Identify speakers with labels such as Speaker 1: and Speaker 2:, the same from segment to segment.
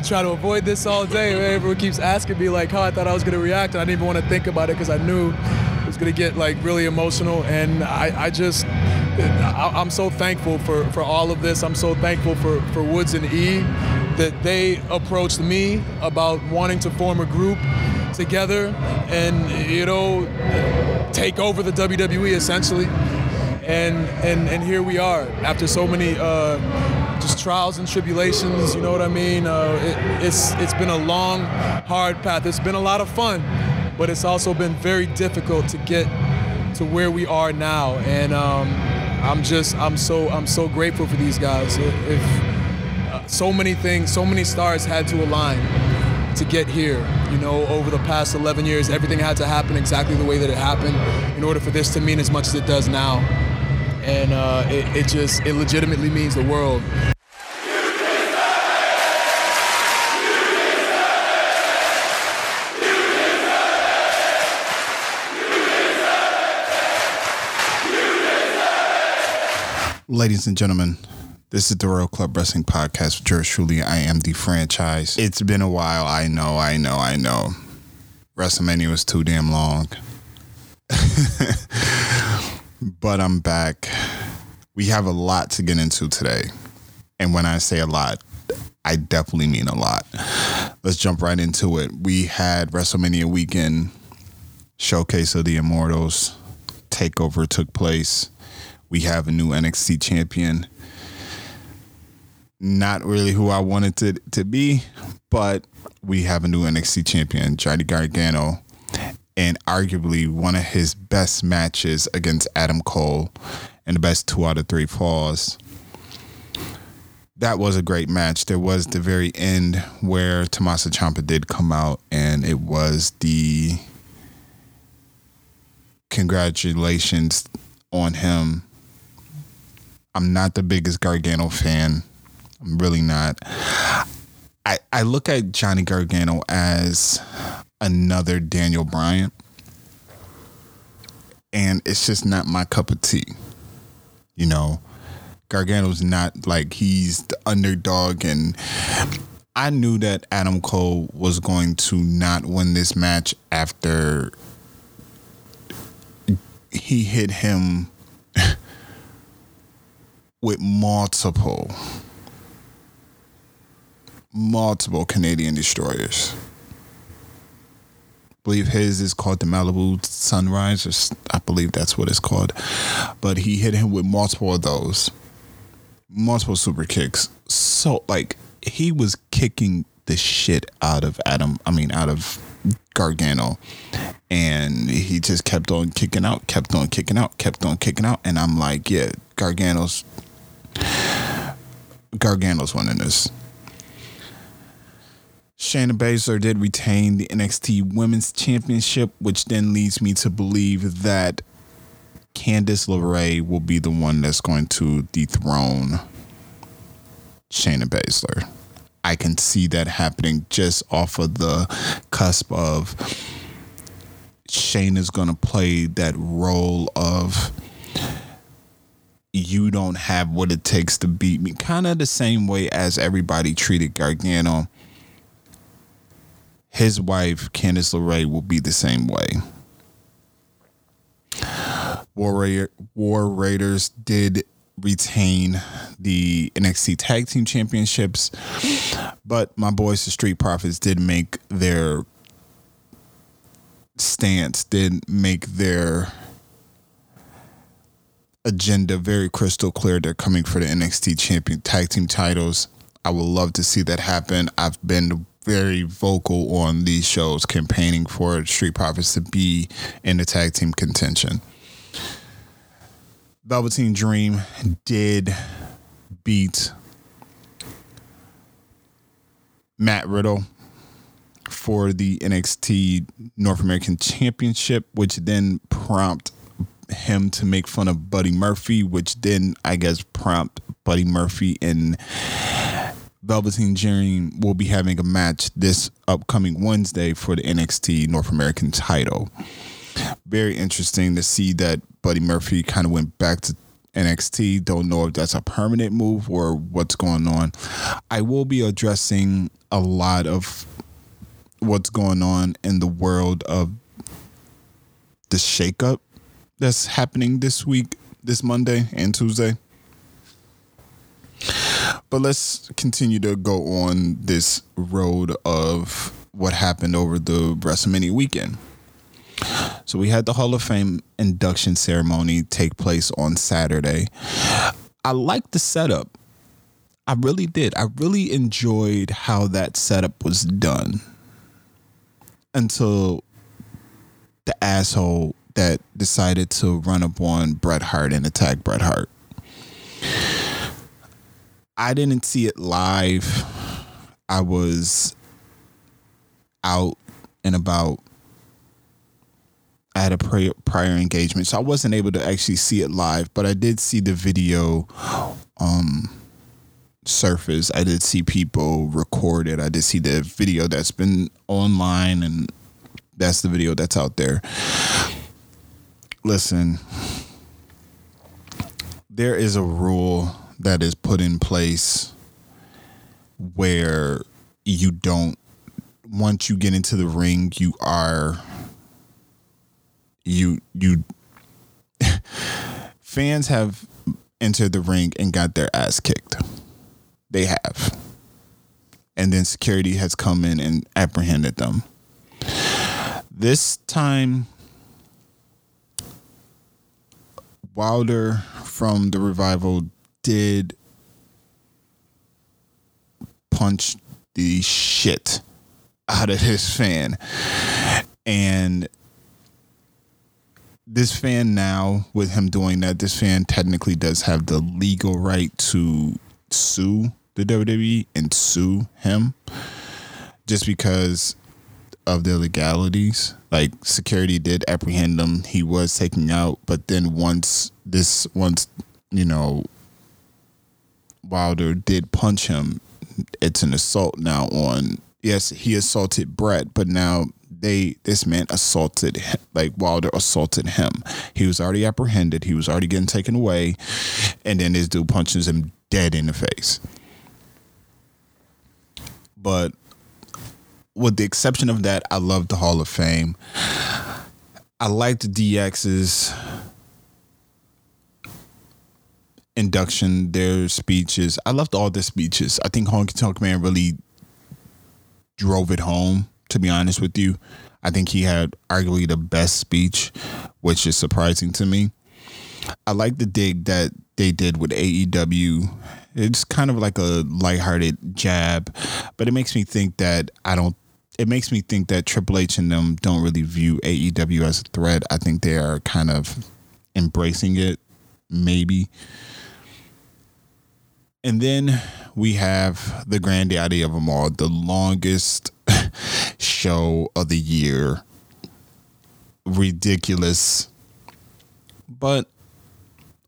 Speaker 1: to try to avoid this all day. Everyone keeps asking me like how I thought I was gonna react, and I didn't even want to think about it because I knew it was gonna get like really emotional. And I, I just, I, I'm so thankful for for all of this. I'm so thankful for for Woods and E that they approached me about wanting to form a group together and you know take over the WWE essentially. And and and here we are after so many uh, just trials and tribulations. You know what I mean? Uh, it, it's it's been a long, hard path. It's been a lot of fun, but it's also been very difficult to get to where we are now. And um, I'm just I'm so I'm so grateful for these guys. If uh, so many things, so many stars had to align to get here. You know, over the past 11 years, everything had to happen exactly the way that it happened in order for this to mean as much as it does now. And uh, it, it just, it legitimately means the world.
Speaker 2: Ladies and gentlemen, this is the Royal Club Wrestling Podcast with yours truly. I am the franchise. It's been a while. I know, I know, I know. WrestleMania was too damn long. but I'm back. We have a lot to get into today. And when I say a lot, I definitely mean a lot. Let's jump right into it. We had WrestleMania weekend, Showcase of the Immortals, Takeover took place. We have a new NXT champion. Not really who I wanted to to be, but we have a new NXT champion, Johnny Gargano, and arguably one of his best matches against Adam Cole, and the best two out of three falls. That was a great match. There was the very end where Tommaso Ciampa did come out, and it was the congratulations on him I'm not the biggest Gargano fan. I'm really not. I I look at Johnny Gargano as another Daniel Bryan. And it's just not my cup of tea. You know, Gargano's not like he's the underdog and I knew that Adam Cole was going to not win this match after he hit him with multiple, multiple Canadian destroyers. Believe his is called the Malibu Sunrise, or I believe that's what it's called. But he hit him with multiple of those, multiple super kicks. So like he was kicking the shit out of Adam. I mean, out of Gargano, and he just kept on kicking out, kept on kicking out, kept on kicking out, and I'm like, yeah, Gargano's Gargano's winning this. Shayna Baszler did retain the NXT Women's Championship, which then leads me to believe that Candice LeRae will be the one that's going to dethrone Shayna Baszler. I can see that happening just off of the cusp of Shayna's going to play that role of you don't have what it takes to beat me. Kind of the same way as everybody treated Gargano. His wife, Candice LeRae, will be the same way. War, Ra- War Raiders did retain the NXT Tag Team Championships, but my boys, the Street Profits, did make their stance, did make their agenda very crystal clear. They're coming for the NXT champion tag team titles. I would love to see that happen. I've been very vocal on these shows campaigning for Street Profits to be in the tag team contention. Velveteen Dream did beat Matt Riddle for the NXT North American Championship, which then prompt him to make fun of Buddy Murphy, which then I guess prompt Buddy Murphy and Velveteen Dream will be having a match this upcoming Wednesday for the NXT North American title. Very interesting to see that Buddy Murphy kind of went back to NXT. Don't know if that's a permanent move or what's going on. I will be addressing a lot of what's going on in the world of the shakeup that's happening this week, this Monday and Tuesday. But let's continue to go on this road of what happened over the WrestleMania weekend. So we had the Hall of Fame induction ceremony take place on Saturday. I liked the setup. I really did. I really enjoyed how that setup was done until the asshole that decided to run up on Bret Hart and attack Bret Hart. I didn't see it live. I was out and about. I had a prior, prior engagement, so I wasn't able to actually see it live, but I did see the video um, surface. I did see people record it. I did see the video that's been online, and that's the video that's out there. Listen, there is a rule that is put in place where you don't once you get into the ring you are you you fans have entered the ring and got their ass kicked. They have. And then security has come in and apprehended them. This time wilder from the revival did punch the shit out of this fan. And this fan now, with him doing that, this fan technically does have the legal right to sue the WWE and sue him just because of the legalities. Like security did apprehend him. He was taken out, but then once this once, you know, Wilder did punch him, it's an assault now on. Yes, he assaulted Bret, but now they this man assaulted like Wilder assaulted him. He was already apprehended. He was already getting taken away, and then this dude punches him dead in the face. But with the exception of that, I love the Hall of Fame. I liked DX's induction, their speeches. I loved all the speeches. I think Honky Tonk Man really drove it home, to be honest with you. I think he had arguably the best speech, which is surprising to me. I like the dig that they did with AEW. It's kind of like a lighthearted jab, but it makes me think that I don't it makes me think that Triple H and them don't really view AEW as a threat. I think they are kind of embracing it, maybe. And then we have the granddaddy of them all, the longest show of the year. Ridiculous. But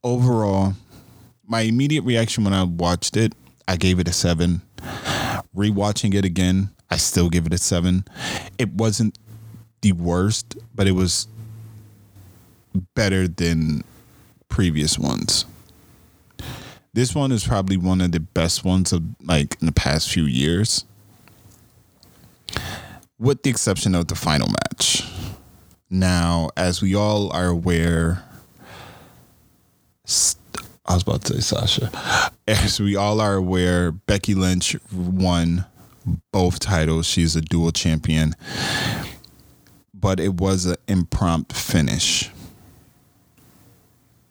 Speaker 2: overall, my immediate reaction when I watched it, I gave it a seven. Rewatching it again, I still give it a seven. It wasn't the worst, but it was better than previous ones. This one is probably one of the best ones of like in the past few years. With the exception of the final match. Now, as we all are aware, I was about to say Sasha. As we all are aware, Becky Lynch won both titles. She's a dual champion. But it was an impromptu finish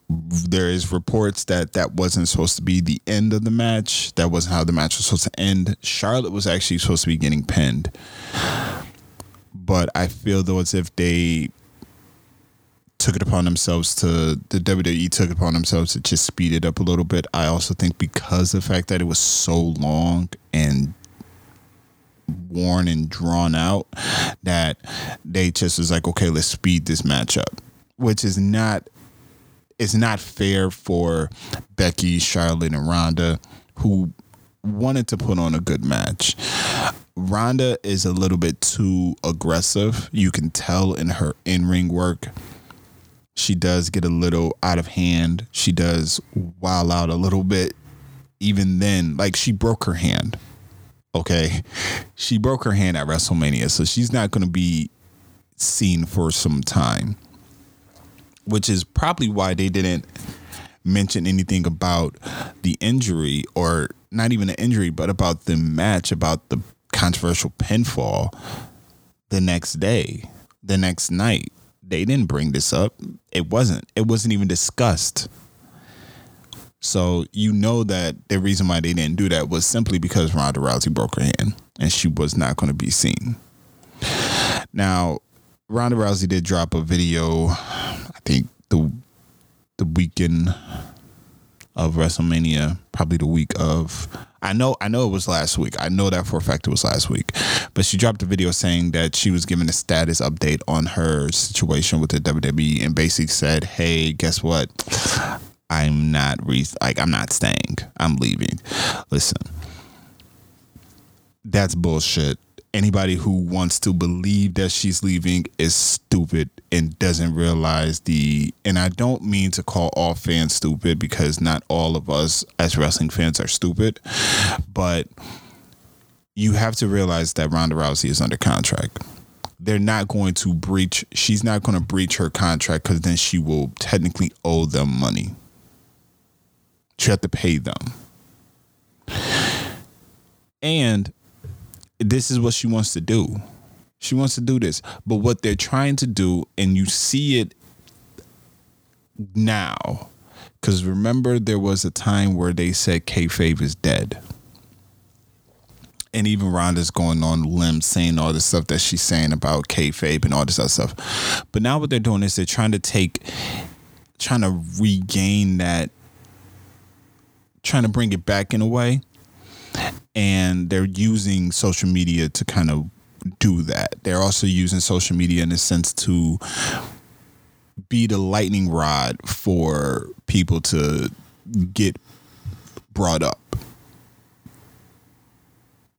Speaker 2: there is reports that that wasn't supposed to be the end of the match. That wasn't how the match was supposed to end. Charlotte was actually supposed to be getting pinned. But I feel though as if they took it upon themselves to the WWE took it upon themselves to just speed it up a little bit. I also think because the fact that it was so long and worn and drawn out that they just was like, okay, let's speed this match up. Which is not it's not fair for Becky, Charlotte, and Ronda, who wanted to put on a good match. Ronda is a little bit too aggressive. You can tell in her in ring work. She does get a little out of hand. She does wild out a little bit. Even then, like she broke her hand. Okay. she broke her hand at WrestleMania, so she's not going to be seen for some time. Which is probably why they didn't mention anything about the injury or not even the injury, but about the match, about the controversial pinfall the next day, the next night. They didn't bring this up. It wasn't. It wasn't even discussed. So you know that the reason why they didn't do that was simply because Ronda Rousey broke her hand and she was not going to be seen. Now, Ronda Rousey did drop a video, I think the the weekend of WrestleMania, probably the week of. I know, I know it was last week. I know that for a fact it was last week. But she dropped a video saying that she was giving a status update on her situation with the WWE, and basically said, "Hey, guess what? I'm not re- like I'm not staying. I'm leaving. Listen, that's bullshit anybody who wants to believe that she's leaving is stupid and doesn't realize the and I don't mean to call all fans stupid because not all of us as wrestling fans are stupid, but you have to realize that Ronda Rousey is under contract. They're not going to breach she's not going to breach her contract cuz then she will technically owe them money. She have to pay them. And this is what she wants to do. She wants to do this. But what they're trying to do, and you see it now, because remember, there was a time where they said kayfabe is dead. And even Ronda's going on limbs saying all the stuff that she's saying about kayfabe and all this other stuff. But now what they're doing is they're trying to take, trying to regain that, trying to bring it back in a way and they're using social media to kind of do that. They're also using social media in a sense to be the lightning rod for people to get brought up.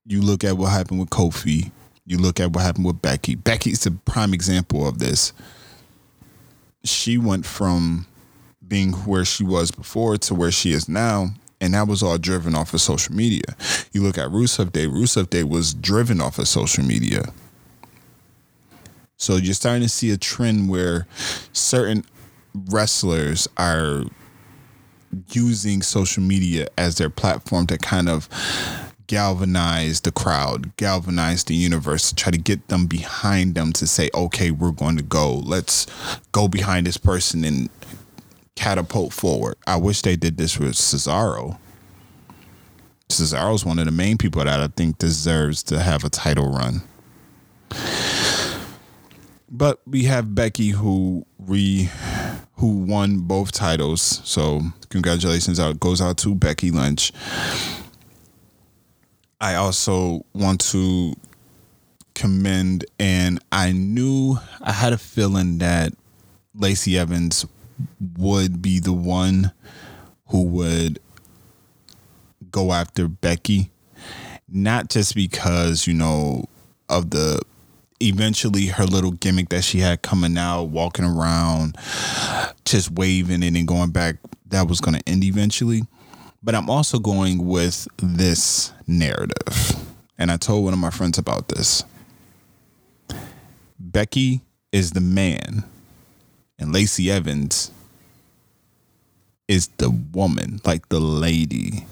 Speaker 2: You look at what happened with Kofi. You look at what happened with Becky. Becky's a prime example of this. She went from being where she was before to where she is now and that was all driven off of social media. You look at Rusev Day, Rusev Day was driven off of social media. So you're starting to see a trend where certain wrestlers are using social media as their platform to kind of galvanize the crowd, galvanize the universe, try to get them behind them to say, okay, we're going to go. Let's go behind this person and catapult forward. I wish they did this with Cesaro. Cesaro's one of the main people that I think deserves to have a title run. But we have Becky who re who won both titles. So congratulations out goes out to Becky Lynch. I also want to commend and I knew I had a feeling that Lacey Evans would be the one who would go after Becky, not just because, you know, of the eventually her little gimmick that she had coming out, walking around, just waving it and going back, that was going to end eventually. But I'm also going with this narrative. And I told one of my friends about this. Becky is the man and Lacey Evans is the woman, like the lady.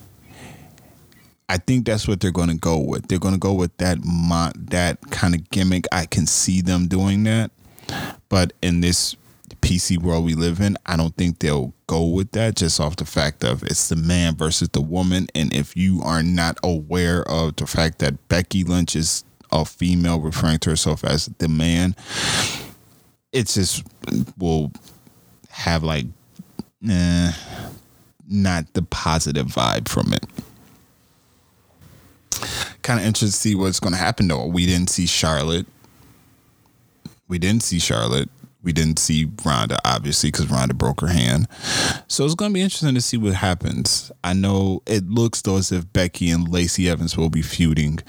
Speaker 2: I think that's what they're going to go with. They're going to go with that mo- that kind of gimmick. I can see them doing that, but in this PC world we live in, I don't think they'll go with that just off the fact of it's the man versus the woman. And if you are not aware of the fact that Becky Lynch is a female referring to herself as the man, it's just will have like eh, not the positive vibe from it. Kind of interested to see what's going to happen though. We didn't see Charlotte. We didn't see Charlotte. We didn't see Ronda, obviously, because Ronda broke her hand. So it's going to be interesting to see what happens. I know it looks though as if Becky and Lacey Evans will be feuding.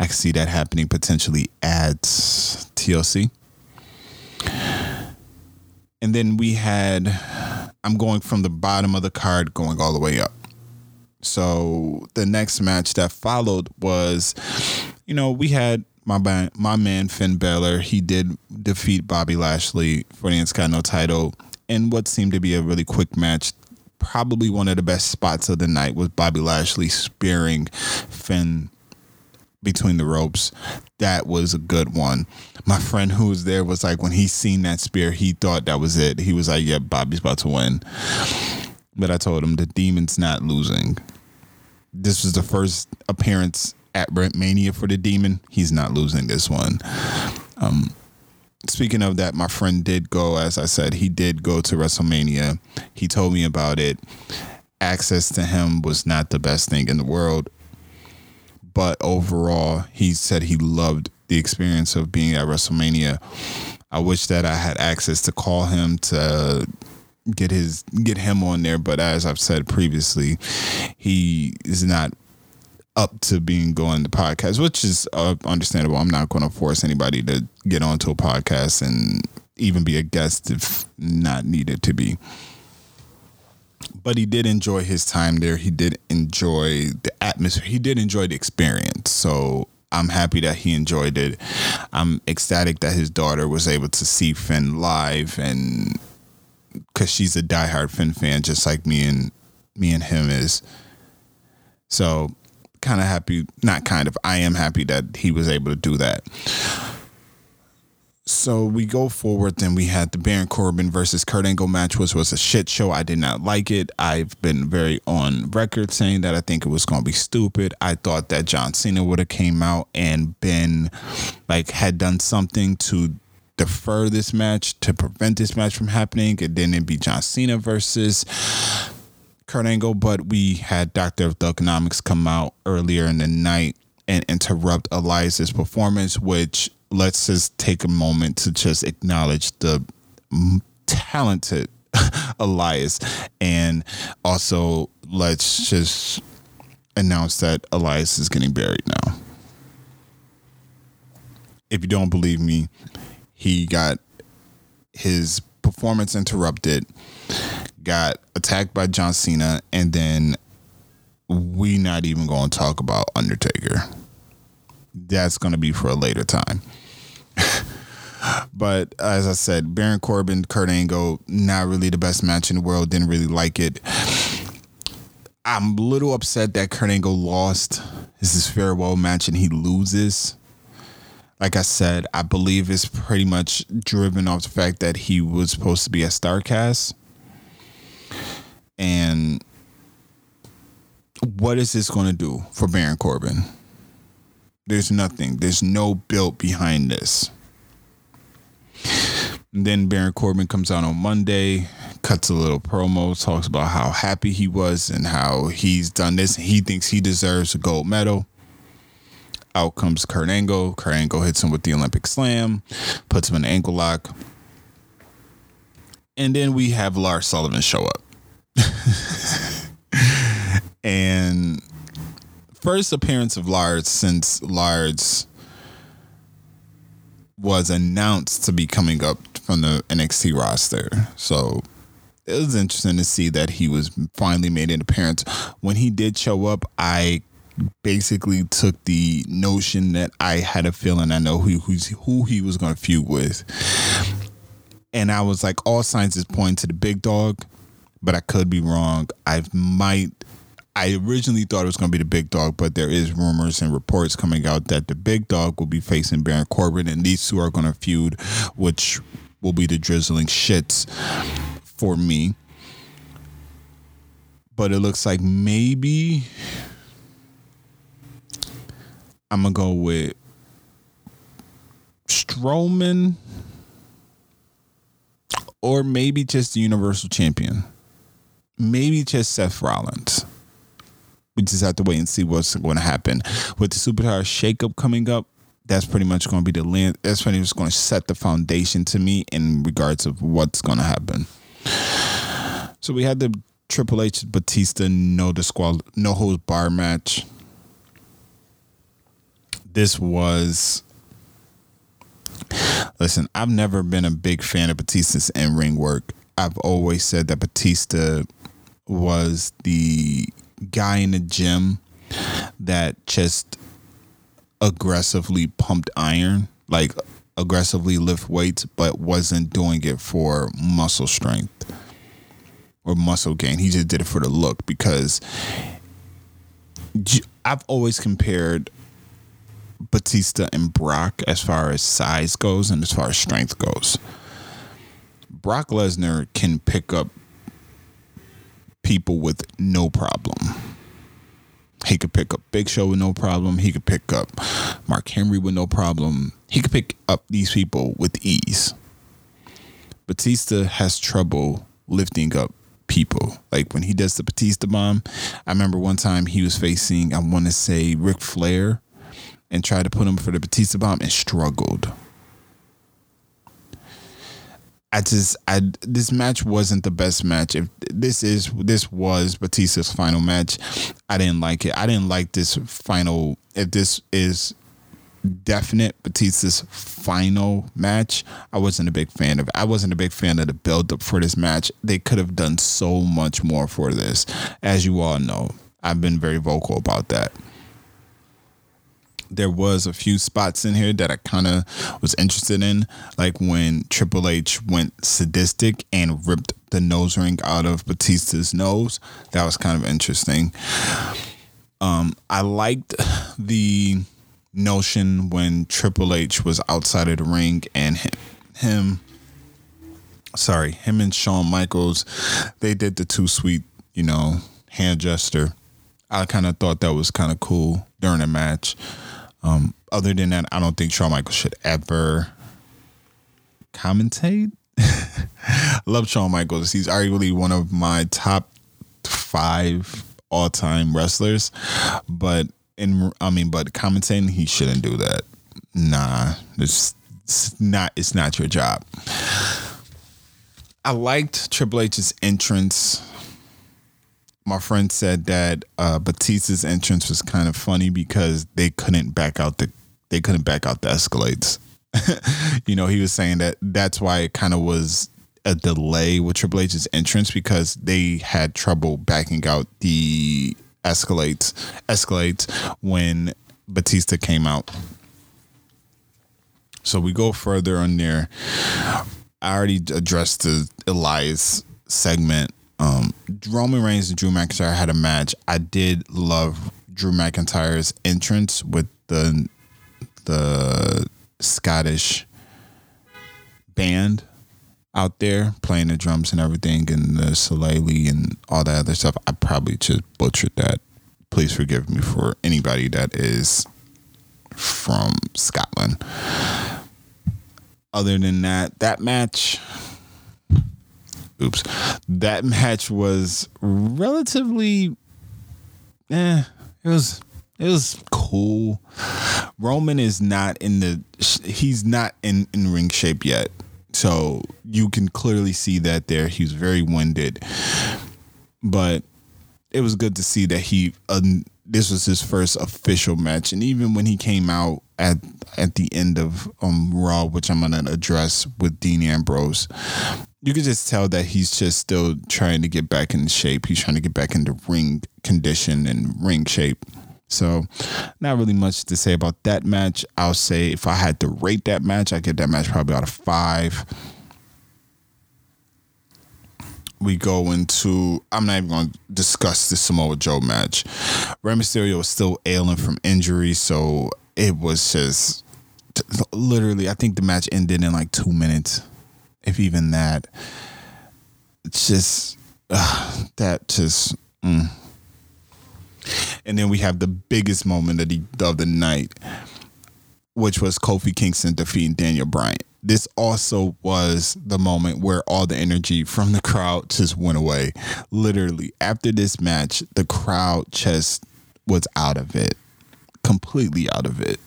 Speaker 2: I can see that happening potentially at TLC. And then we had, I'm going from the bottom of the card going all the way up. So the next match that followed was you know, we had my man, my man Finn Balor. He did defeat Bobby Lashley for the Intercontinental title in what seemed to be a really quick match. Probably one of the best spots of the night was Bobby Lashley spearing Finn between the ropes. That was a good one. My friend who was there was like, when he seen that spear, he thought that was it. He was like, "Yeah, Bobby's about to win." But I told him the demon's not losing. This was the first appearance at WrestleMania for the demon. He's not losing this one. Um, speaking of that, my friend did go, as I said, he did go to WrestleMania. He told me about it. Access to him was not the best thing in the world but overall, he said he loved the experience of being at WrestleMania. I wish that I had access to call him to get his get him on there, but as I've said previously, he is not up to being going to podcast, which is uh, understandable. I'm not going to force anybody to get onto a podcast and even be a guest if not needed to be but he did enjoy his time there. He did enjoy the atmosphere. He did enjoy the experience. So I'm happy that he enjoyed it. I'm ecstatic that his daughter was able to see Finn live and because she's a diehard Finn fan, just like me and me and him is. So kind of happy, not kind of, I am happy that he was able to do that. So we go forward. Then we had the Baron Corbin versus Kurt Angle match, which was a shit show. I did not like it. I've been very on record saying that I think it was going to be stupid. I thought that John Cena would have came out and been like had done something to defer this match to prevent this match from happening. And then it'd be John Cena versus Kurt Angle. But we had Doctor of Thuganomics come out earlier in the night and interrupt Elias's performance, which let's just take a moment to just acknowledge the talented Elias and also let's just announce that Elias is getting buried now. If you don't believe me, he got his performance interrupted, got attacked by John Cena, and then we not even going to talk about Undertaker. That's going to be for a later time. but as I said, Baron Corbin, Kurt Angle, not really the best match in the world. Didn't really like it. I'm a little upset that Kurt Angle lost. This is farewell match and he loses. Like I said, I believe it's pretty much driven off the fact that he was supposed to be a Starrcast. And what is this going to do for Baron Corbin? There's nothing. There's no built behind this. And then Baron Corbin comes out on Monday, cuts a little promo, talks about how happy he was and how he's done this. He thinks he deserves a gold medal. Out comes Kurt Angle. Kurt Angle hits him with the Olympic Slam, puts him in an ankle lock. And then we have Lars Sullivan show up. and first appearance of Lars since Lars was announced to be coming up from the NXT roster. So it was interesting to see that he was finally made an appearance. When he did show up, I basically took the notion that I had a feeling I know who who he was going to feud with. And I was like, all signs is pointing to the big dog, but I could be wrong. I might I originally thought it was going to be the big dog, but there is rumors and reports coming out that the big dog will be facing Baron Corbin, and these two are going to feud, which will be the drizzling shits for me. But it looks like maybe I'm gonna go with Strowman, or maybe just the Universal Champion. Maybe just Seth Rollins we just have to wait and see what's going to happen with the superstar shakeup coming up. That's pretty much going to be the land. That's pretty much going to set the foundation to me in regards of what's going to happen. So we had the Triple H Batista no disqual no holds bar match. This was listen. I've never been a big fan of Batista's in ring work. I've always said that Batista was the guy in the gym that just aggressively pumped iron, like aggressively lift weights, but wasn't doing it for muscle strength or muscle gain. He just did it for the look because I've always compared Batista and Brock as far as size goes and as far as strength goes. Brock Lesnar can pick up people with no problem. He could pick up Big Show with no problem. He could pick up Mark Henry with no problem. He could pick up these people with ease. Batista has trouble lifting up people. Like when he does the Batista bomb, I remember one time he was facing, I want to say, Ric Flair and tried to put him for the Batista bomb and struggled. I just I this match wasn't the best match. If this is this was Batista's final match, I didn't like it. I didn't like this final. If this is definite Batista's final match, I wasn't a big fan of. I wasn't a big fan of the build up for this match. They could have done so much more for this, as you all know. I've been very vocal about that there was a few spots in here that I kind of was interested in, like when Triple H went sadistic and ripped the nose ring out of Batista's nose. That was kind of interesting. Um, I liked the notion when Triple H was outside of the ring and him, him sorry, him and Shawn Michaels, they did the too sweet, you know, hand gesture. I kind of thought that was kind of cool during the match. Um, other than that, I don't think Shawn Michaels should ever commentate. love Shawn Michaels. He's arguably one of my top five all time wrestlers. But in I mean, but commentating, he shouldn't do that. Nah, it's, it's not. It's not your job. I liked Triple H's entrance my friend said that uh, Batista's entrance was kind of funny because they couldn't back out the they couldn't back out the escalates. you know, he was saying that that's why it kind of was a delay with Triple H's entrance because they had trouble backing out the escalates escalates when Batista came out. So we go further on there. I already addressed the Elias segment um, Roman Reigns and Drew McIntyre had a match. I did love Drew McIntyre's entrance with the the Scottish band out there playing the drums and everything and the Shillelagh and all that other stuff. I probably just butchered that. Please forgive me for anybody that is from Scotland. Other than that, that match oops, that match was relatively, eh, it was it was cool. Roman is not in the he's not in in ring shape yet, so you can clearly see that there. He's very winded, but it was good to see that he. This was his first official match, and even when he came out at at the end of um Raw, which I'm gonna address with Dean Ambrose, you could just tell that he's just still trying to get back in shape. He's trying to get back into ring condition and ring shape. So, not really much to say about that match. I'll say if I had to rate that match, I get that match probably out of five. We go into. I'm not even going to discuss the Samoa Joe match. Rey Mysterio was still ailing from injury, so it was just literally. I think the match ended in like two minutes if even that. It's just uh, that just. Mm. And then we have the biggest moment of the of the night, which was Kofi Kingston defeating Daniel Bryan. This also was the moment where all the energy from the crowd just went away. Literally, after this match, the crowd just was out of it, completely out of it.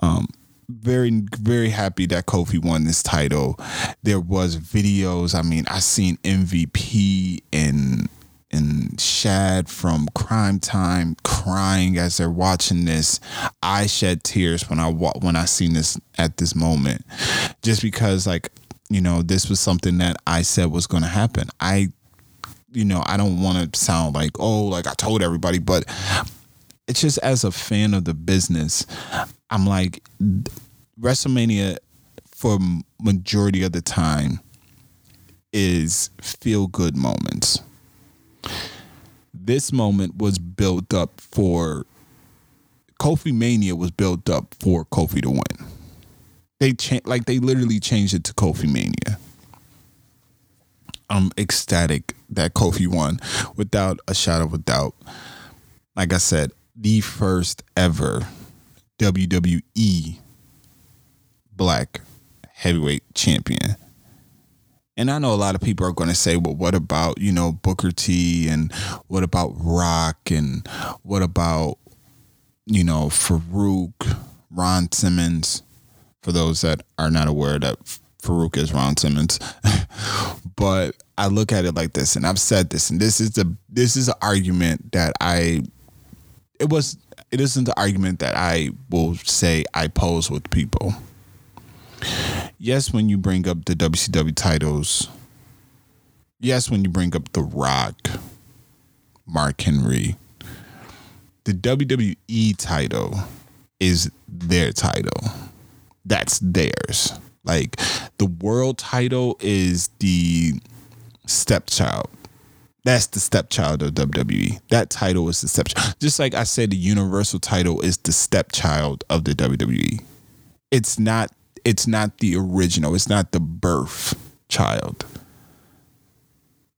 Speaker 2: Um, very very happy that Kofi won this title. There was videos. I mean, I seen MVP and and Shad from Cryme Tyme crying as they're watching this. I shed tears when I when I seen this at this moment, just because like you know this was something that I said was going to happen. I you know I don't want to sound like oh like I told everybody, but it's just as a fan of the business, I'm like WrestleMania for majority of the time is feel good moments. This moment was built up for Kofi Mania was built up for Kofi to win. They cha- like they literally changed it to Kofi Mania. I'm ecstatic that Kofi won without a shadow of a doubt. Like I said, the first ever WWE black heavyweight champion. And I know a lot of people are going to say, well, what about, you know, Booker T and what about Rock and what about, you know, Farouk, Ron Simmons? For those that are not aware that Farouk is Ron Simmons. but I look at it like this, and I've said this, and this is the this is an argument that I it was it isn't the argument that I will say I pose with people. Yes, when you bring up the WCW titles, yes, when you bring up The Rock, Mark Henry, the WWE title is their title. That's theirs. Like the world title is the stepchild. That's the stepchild of WWE. That title is the stepchild. Just like I said, the universal title is the stepchild of the WWE. It's not it's not the original. It's not the birth child.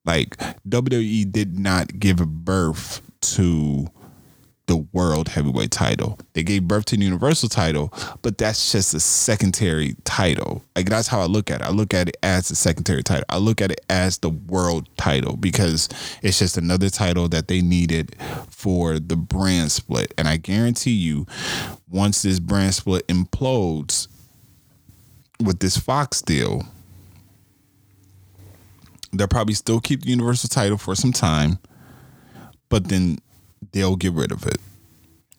Speaker 2: Like WWE did not give birth to the world heavyweight title. They gave birth to the universal title, but that's just a secondary title. Like that's how I look at it. I look at it as a secondary title. I look at it as the world title because it's just another title that they needed for the brand split. And I guarantee you, once this brand split implodes, with this Fox deal, they'll probably still keep the Universal title for some time, but then they'll get rid of it.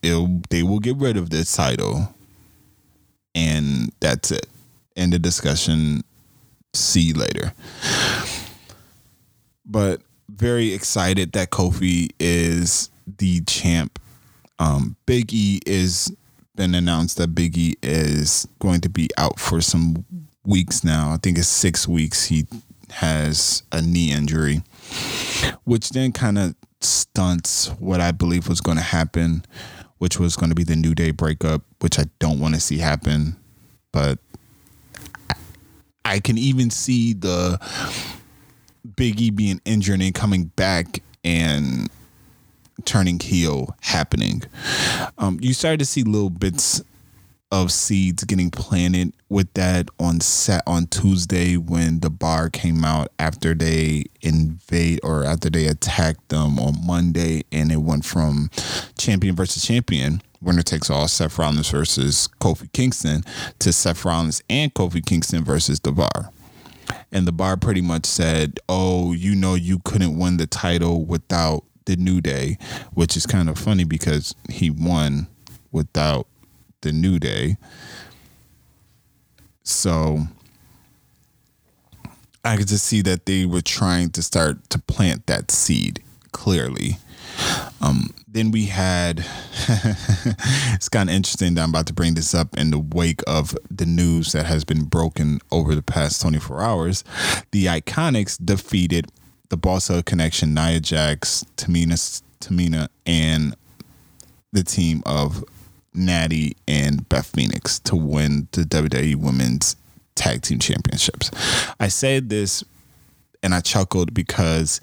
Speaker 2: It'll, they will get rid of this title, and that's it. End the discussion. See you later. But very excited that Kofi is the champ. Um, Big E is been announced that Biggie is going to be out for some weeks now. I think it's six weeks. He has a knee injury, which then kind of stunts what I believe was going to happen, which was going to be the New Day breakup, which I don't want to see happen. But I can even see the Biggie being injured and coming back and turning heel happening. Um, you started to see little bits of seeds getting planted with that on set on Tuesday when the bar came out after they invade or after they attacked them on Monday and it went from champion versus champion winner takes all Seth Rollins versus Kofi Kingston to Seth Rollins and Kofi Kingston versus the bar and the bar pretty much said oh you know you couldn't win the title without the New Day, which is kind of funny because he won without the New Day. So I could just see that they were trying to start to plant that seed clearly. Um, then we had it's kind of interesting that I'm about to bring this up in the wake of the news that has been broken over the past 24 hours. The Iconics defeated the Boss Connection, Nia Jax, Tamina, Tamina, and the team of Natty and Beth Phoenix to win the WWE Women's Tag Team Championships. I said this and I chuckled because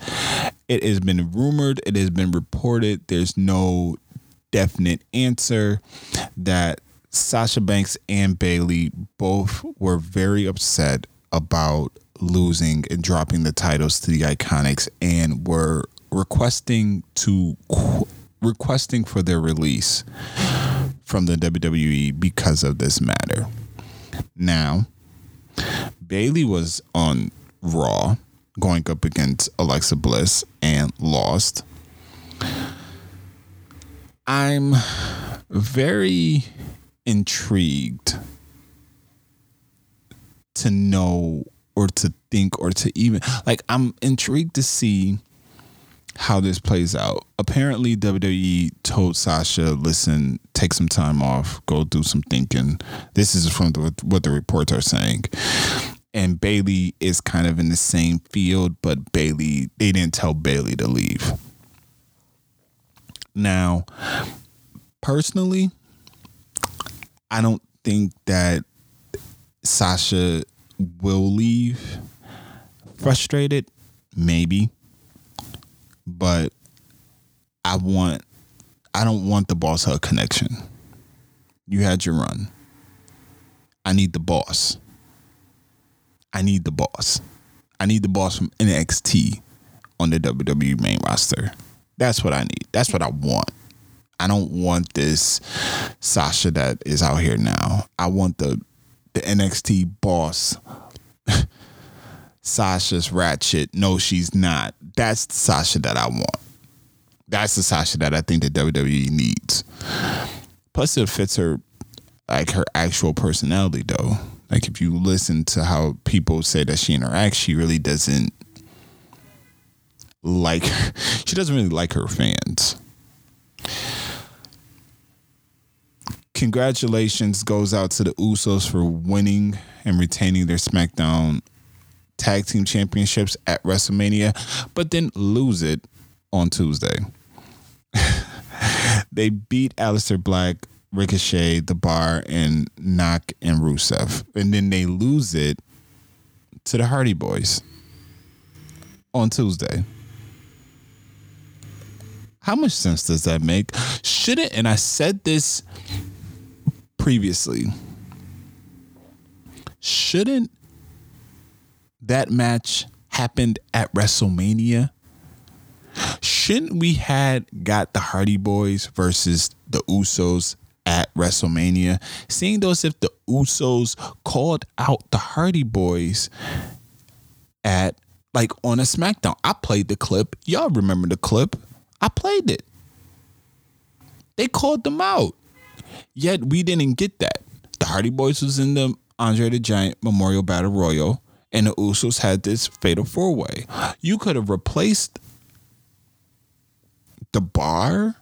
Speaker 2: it has been rumored, it has been reported, there's no definite answer that Sasha Banks and Bayley both were very upset about losing and dropping the titles to the Iconics and were requesting to requesting for their release from the WWE because of this matter. Now, Bayley was on Raw going up against Alexa Bliss and lost. I'm very intrigued to know or to think or to even like I'm intrigued to see how this plays out. Apparently, WWE told Sasha, "Listen, take some time off, go do some thinking." This is from the, what the reports are saying. And Bayley is kind of in the same field, but Bayley they didn't tell Bayley to leave. Now, personally, I don't think that Sasha will leave frustrated, maybe, but I want I don't want the boss hug connection. You had your run. I need the boss. I need the boss. I need the boss from NXT on the WWE main roster. That's what I need. That's what I want. I don't want this Sasha that is out here now. I want the the NXT boss. Sasha's ratchet. No, she's not. That's the Sasha that I want. That's the Sasha that I think the WWE needs. Plus, it fits her, like her actual personality, though. Like if you listen to how people say that she interacts, she really doesn't like. She doesn't really like her fans. Congratulations goes out to the Usos for winning and retaining their SmackDown tag team championships at WrestleMania, but then lose it on Tuesday. they beat Aleister Black, Ricochet, The Bar, and Knock and Rusev. And then they lose it to the Hardy Boys on Tuesday. How much sense does that make? Shouldn't, and I said this previously, shouldn't that match happened at WrestleMania? Shouldn't we had got the Hardy Boys versus the Usos at WrestleMania? Seeing those if the Usos called out the Hardy Boys at like on a SmackDown. I played the clip. Y'all remember the clip? I played it. They called them out. Yet we didn't get that. The Hardy Boys was in the Andre the Giant Memorial Battle Royal, and the Usos had this fatal four way. You could have replaced the bar.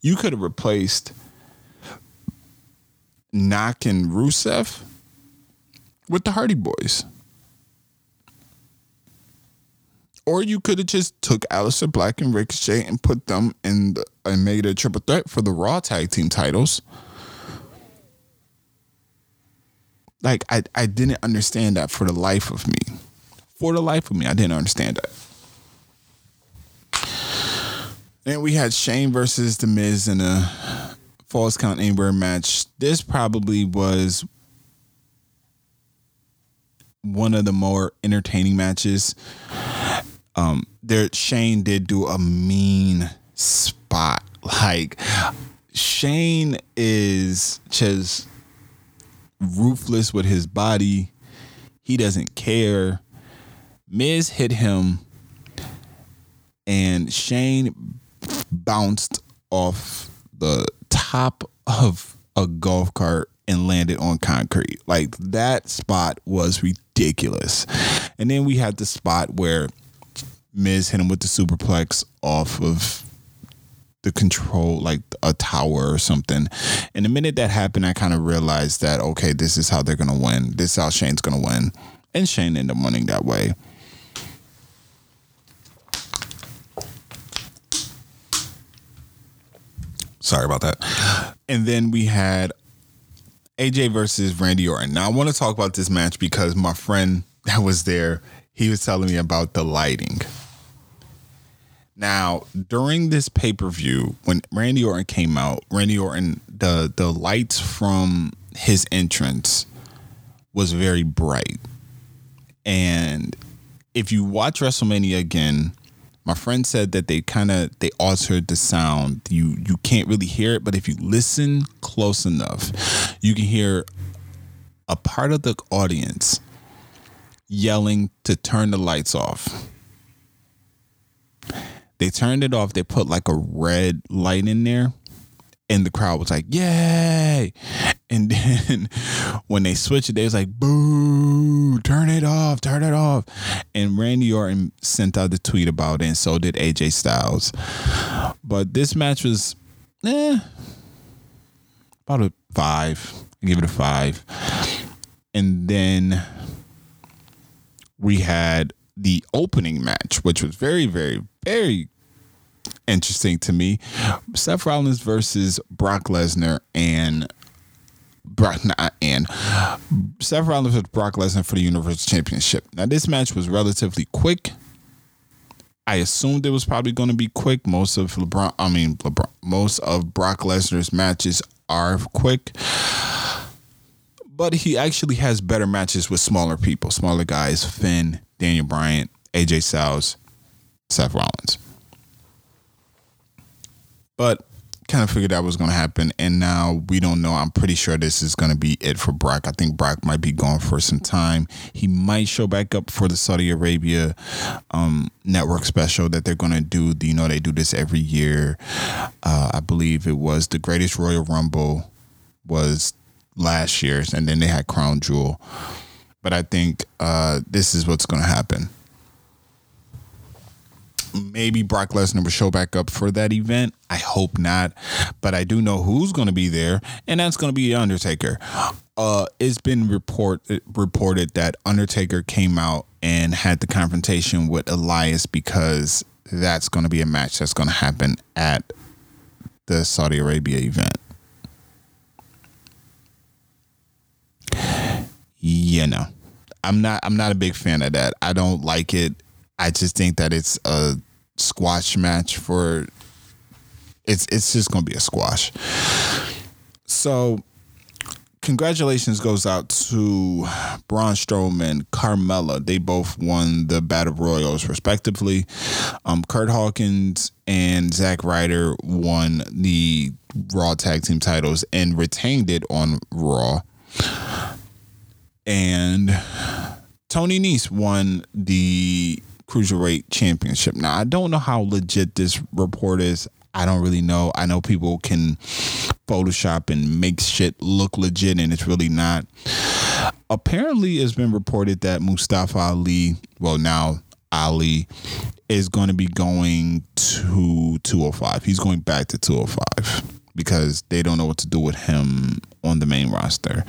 Speaker 2: You could have replaced Knock and Rusev with the Hardy Boys. Or you could have just took Aleister Black and Ricochet and put them in the, and made a triple threat for the Raw tag team titles. Like I, I didn't understand that for the life of me. For the life of me, I didn't understand that. Then we had Shane versus The Miz in a Falls Count Anywhere match. This probably was one of the more entertaining matches. Um, there Shane did do a mean spot. Like Shane is just ruthless with his body. He doesn't care. Miz hit him and Shane bounced off the top of a golf cart and landed on concrete. Like that spot was ridiculous. And then we had the spot where Miz hit him with the superplex off of the control, like a tower or something. And the minute that happened, I kind of realized that, okay, this is how they're to win. This is how Shane's to win. And Shane ended up winning that way. Sorry about that. And then we had AJ versus Randy Orton. Now I want to talk about this match because my friend that was there, he was telling me about the lighting. Now, during this pay-per-view, when Randy Orton came out, Randy Orton, the the lights from his entrance was very bright. And if you watch WrestleMania again, my friend said that they kind of they altered the sound. You you can't really hear it, but if you listen close enough, you can hear a part of the audience yelling to turn the lights off. They turned it off. They put like a red light in there, and the crowd was like, "Yay!" And then when they switched it, they was like, boo, turn it off, turn it off. And Randy Orton sent out the tweet about it, and so did AJ Styles. But this match was eh, about a five. I give it a five. And then we had the opening match, which was very, very, very interesting to me. Seth Rollins versus Brock Lesnar and Brock not and Seth Rollins versus Brock Lesnar for the Universal Championship. Now this match was relatively quick. I assumed it was probably going to be quick. Most of LeBron, I mean LeBron, most of Brock Lesnar's matches are quick. But he actually has better matches with smaller people, smaller guys, Finn, Daniel Bryan, AJ Styles, Seth Rollins. But kind of figured that was going to happen, and now we don't know. I'm pretty sure this is going to be it for Brock. I think Brock might be gone for some time. He might show back up for the Saudi Arabia um, network special that they're going to do. You know, they do this every year. Uh, I believe it was the Greatest Royal Rumble was last year's, and then they had Crown Jewel. But I think uh, this is what's going to happen maybe Brock Lesnar will show back up for that event. I hope not, but I do know who's going to be there, and that's going to be Undertaker. Uh, it's been report reported that Undertaker came out and had the confrontation with Elias because that's going to be a match that's going to happen at the Saudi Arabia event. Yeah, no. I'm not I'm not a big fan of that. I don't like it. I just think that it's a squash match for it's it's just gonna be a squash. So congratulations goes out to Braun Strowman, Carmella. They both won the Battle Royals respectively. Um, Kurt Hawkins and Zack Ryder won the Raw Tag Team titles and retained it on Raw. And Tony Nese won the cruiserweight championship. Now I don't know how legit this report is. I don't really know. I know people can Photoshop and make shit look legit, and it's really not. Apparently, it's been reported that Mustafa Ali, well now Ali, is going to be going to 205. He's going back to 205 because they don't know what to do with him on the main roster.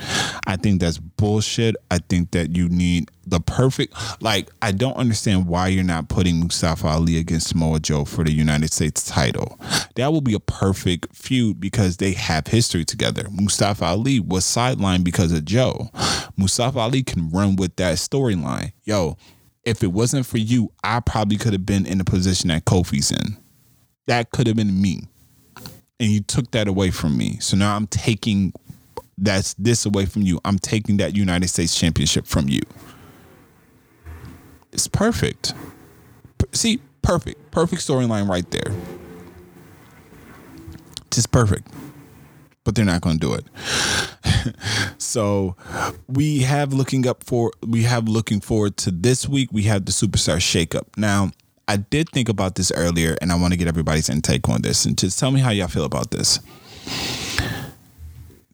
Speaker 2: I think that's bullshit. I think that you need the perfect like I don't understand why you're not putting Mustafa Ali against Samoa Joe for the United States title. That will be a perfect feud because they have history together. Mustafa Ali was sidelined because of Joe. Mustafa Ali can run with that storyline. Yo, if it wasn't for you, I probably could have been in the position that Kofi's in. That could have been me and you took that away from me. So now I'm taking that's this away from you. I'm taking that United States championship from you. It's perfect. See, perfect. Perfect storyline right there. Just perfect. But they're not going to do it. so we have looking up for we have looking forward to this week. We have the superstar shakeup. Now, I did think about this earlier, and I want to get everybody's intake on this. And just tell me how y'all feel about this.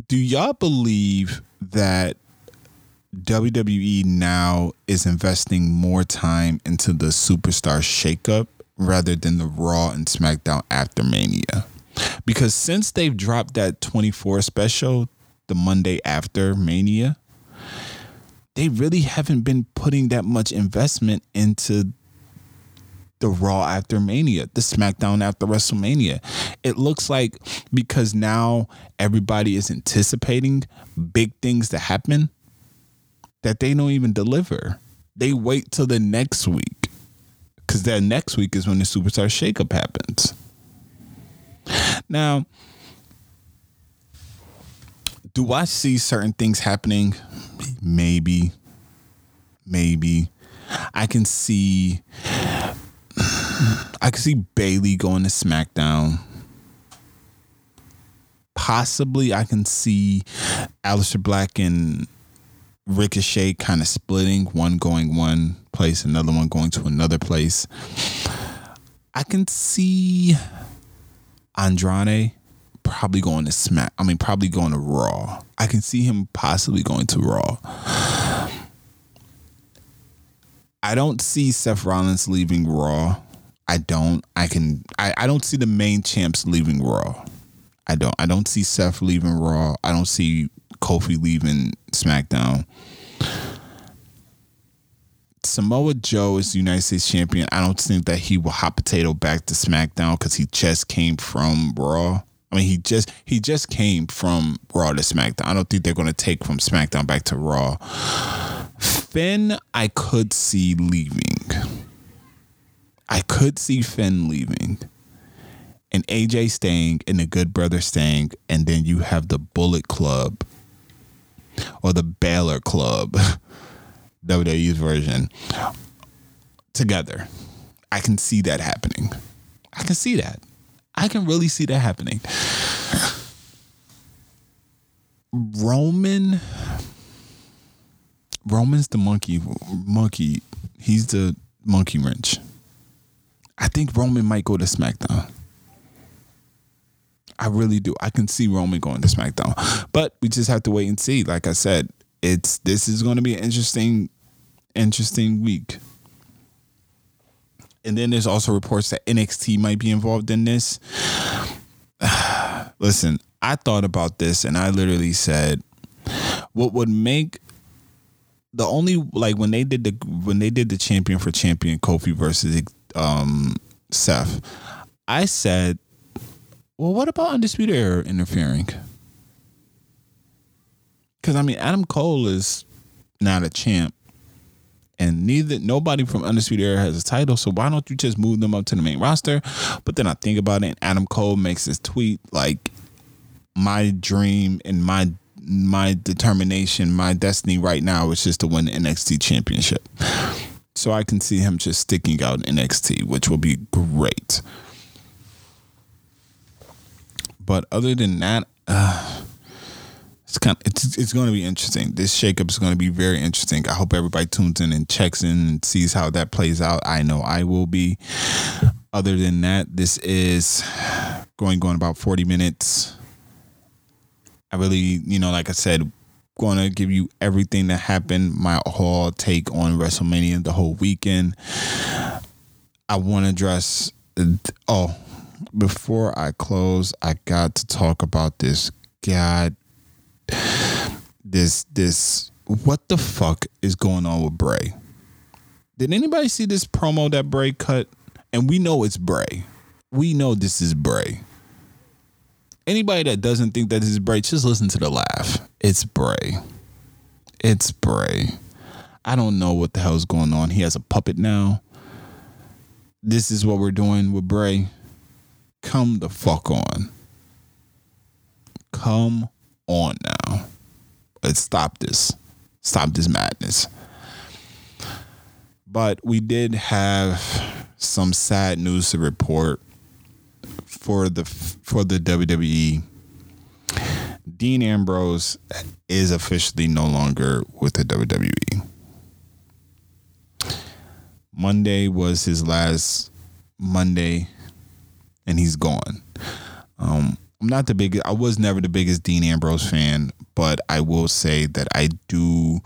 Speaker 2: Do y'all believe that WWE now is investing more time into the superstar shakeup rather than the Raw and SmackDown after Mania? Because since they've dropped that 24 special the Monday after Mania, they really haven't been putting that much investment into the Raw after Mania, the SmackDown after WrestleMania. It looks like because now everybody is anticipating big things to happen that they don't even deliver. They wait till the next week because that next week is when the superstar shakeup happens. Now, do I see certain things happening? Maybe. Maybe. I can see I could see Bayley going to SmackDown. Possibly, I can see Aleister Black and Ricochet kind of splitting, one going one place, another one going to another place. I can see Andrade probably going to Smack. I mean, probably going to Raw. I I can see him possibly going to Raw. I don't see Seth Rollins leaving Raw. I don't. I can. I, I don't see the main champs leaving Raw. I don't. I don't see Seth leaving Raw. I don't see Kofi leaving SmackDown. Samoa Joe is the United States champion. I don't think that he will hot potato back to SmackDown because he just came from Raw. I mean, he just he just came from Raw to SmackDown. I don't think they're going to take from SmackDown back to Raw. Finn, I could see leaving. I could see Finn leaving, and AJ staying, and the Good Brother staying, and then you have the Bullet Club or the Balor Club, WWE's version, together. I can see that happening. I can see that. I can really see that happening. Roman Roman's the monkey monkey. He's the monkey wrench. I think Roman might go to SmackDown. I really do. I can see Roman going to SmackDown. But we just have to wait and see. Like I said, it's this is going to be an interesting interesting week. And then there's also reports that NXT might be involved in this. Listen, I thought about this and I literally said what would make the only like when they did the when they did the champion for champion Kofi versus um Seth, I said, well, what about Undisputed Era interfering? Because I mean, Adam Cole is not a champ, and neither nobody from Undisputed Era has a title. So why don't you just move them up to the main roster? But then I think about it, and Adam Cole makes this tweet like, "My dream and my my determination, my destiny right now is just to win the NXT championship." So I can see him just sticking out in NXT, which will be great. But other than that, uh, it's kind of, it's it's going to be interesting. This shakeup is going to be very interesting. I hope everybody tunes in and checks in and sees how that plays out. I know I will be. Other than that, this is going going about 40 minutes. I really, you know, like I said, going to give you everything that happened, my whole take on WrestleMania the whole weekend. I want to address oh, before I close, I got to talk about this god this this what the fuck is going on with Bray? Did anybody see this promo that Bray cut? And we know it's Bray. We know this is Bray. Anybody that doesn't think that is Bray, just listen to the laugh. It's Bray. It's Bray. I don't know what the hell's going on. He has a puppet now. This is what we're doing with Bray. Come the fuck on. Come on now. Let's stop this. Stop this madness. But we did have some sad news to report for the for the WWE. Dean Ambrose is officially no longer with the WWE. Monday was his last Monday, and he's gone. Um, I'm not the biggest. I was never the biggest Dean Ambrose fan, but I will say that I do.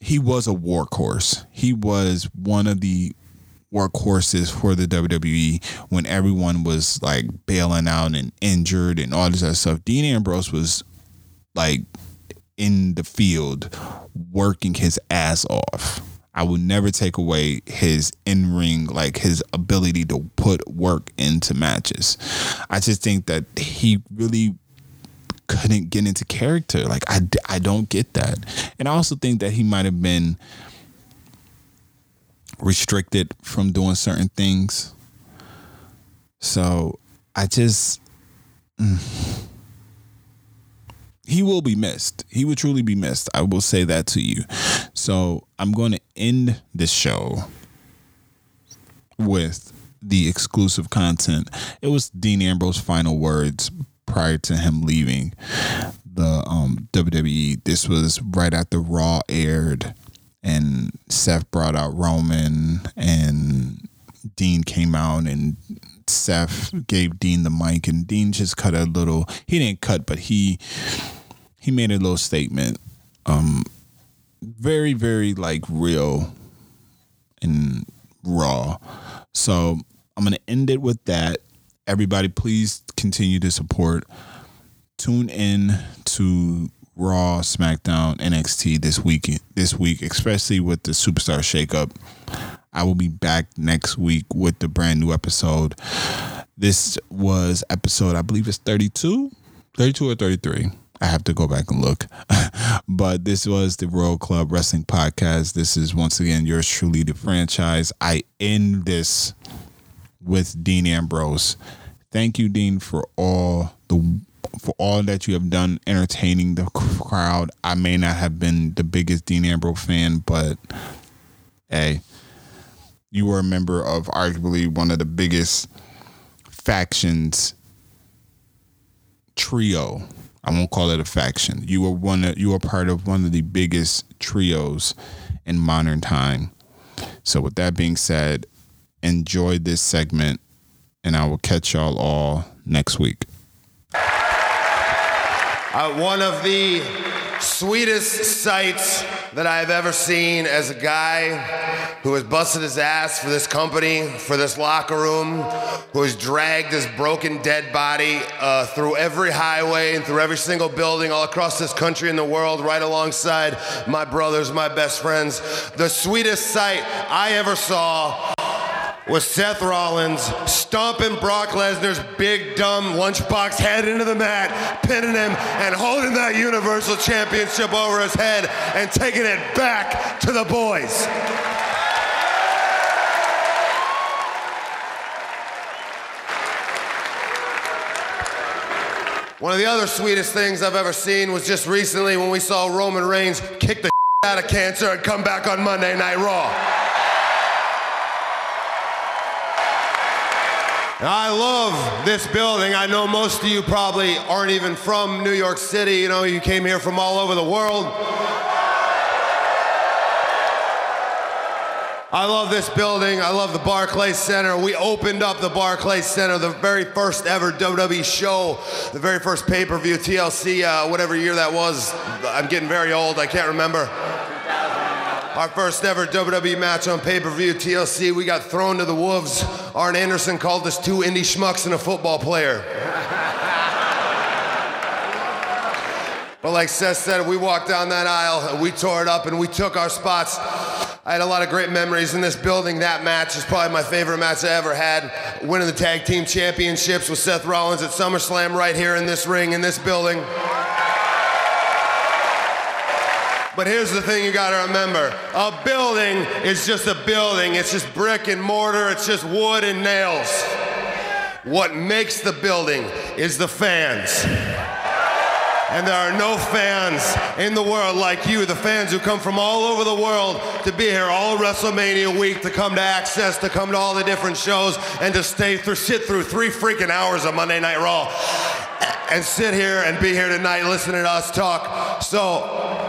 Speaker 2: He was a workhorse. He was one of the workhorses for the WWE when everyone was like bailing out and injured and all this other stuff. Dean Ambrose was like in the field working his ass off. I will never take away his in ring, like his ability to put work into matches. I just think that he really couldn't get into character. Like I, I don't get that, and I also think that he might have been restricted from doing certain things. So I just. Mm, he will be missed. He will truly be missed. I will say that to you. So I'm going to end this show with the exclusive content. It was Dean Ambrose's final words prior to him leaving the um, WWE. This was right after Raw aired, and Seth brought out Roman, and Dean came out, and Seth gave Dean the mic, and Dean just cut a little. He didn't cut, but he he made a little statement. Um, very, very like real and raw. So I'm gonna end it with that. Everybody, please continue to support. Tune in to Raw, SmackDown, NXT this week. This week, especially with the Superstar Shakeup. I will be back next week with the brand new episode. This was episode, I believe it's 32, 32 or 33. I have to go back and look. but this was the Royal Club Wrestling Podcast. This is once again yours truly, the franchise. I end this with Dean Ambrose. Thank you, Dean, for all the for all that you have done entertaining the crowd. I may not have been the biggest Dean Ambrose fan, but hey, you were a member of arguably one of the biggest factions trio. I won't call it a faction. You were one of, you were part of one of the biggest trios in modern time. So with that being said, enjoy this segment and I will catch y'all all next week.
Speaker 3: Uh, one of the sweetest sights that I've ever seen as a guy who has busted his ass for this company, for this locker room, who has dragged his broken dead body uh, through every highway and through every single building all across this country and the world, right alongside my brothers, my best friends. The sweetest sight I ever saw was Seth Rollins stomping Brock Lesnar's big dumb lunchbox head into the mat, pinning him and holding that Universal Championship over his head and taking it back to the boys. One of the other sweetest things I've ever seen was just recently when we saw Roman Reigns kick the out of cancer and come back on Monday Night Raw. I love this building. I know most of you probably aren't even from New York City. You know, you came here from all over the world. I love this building. I love the Barclays Center. We opened up the Barclays Center, the very first ever WWE show, the very first pay per view, TLC, uh, whatever year that was. I'm getting very old. I can't remember. Our first ever WWE match on pay per view, TLC, we got thrown to the wolves. Arn Anderson called us two indie schmucks and a football player. but like Seth said, we walked down that aisle, we tore it up, and we took our spots. I had a lot of great memories in this building. That match is probably my favorite match I ever had. Winning the tag team championships with Seth Rollins at SummerSlam right here in this ring, in this building. But here's the thing you gotta remember a building is just a building, it's just brick and mortar, it's just wood and nails. What makes the building is the fans. And there are no fans in the world like you, the fans who come from all over the world to be here all WrestleMania week, to come to Access, to come to all the different shows, and to stay through, sit through three freaking hours of Monday Night Raw, and sit here and be here tonight listening to us talk. So,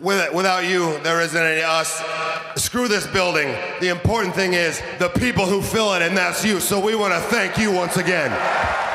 Speaker 3: with, without you, there isn't any us. Screw this building. The important thing is the people who fill it, and that's you. So we want to thank you once again.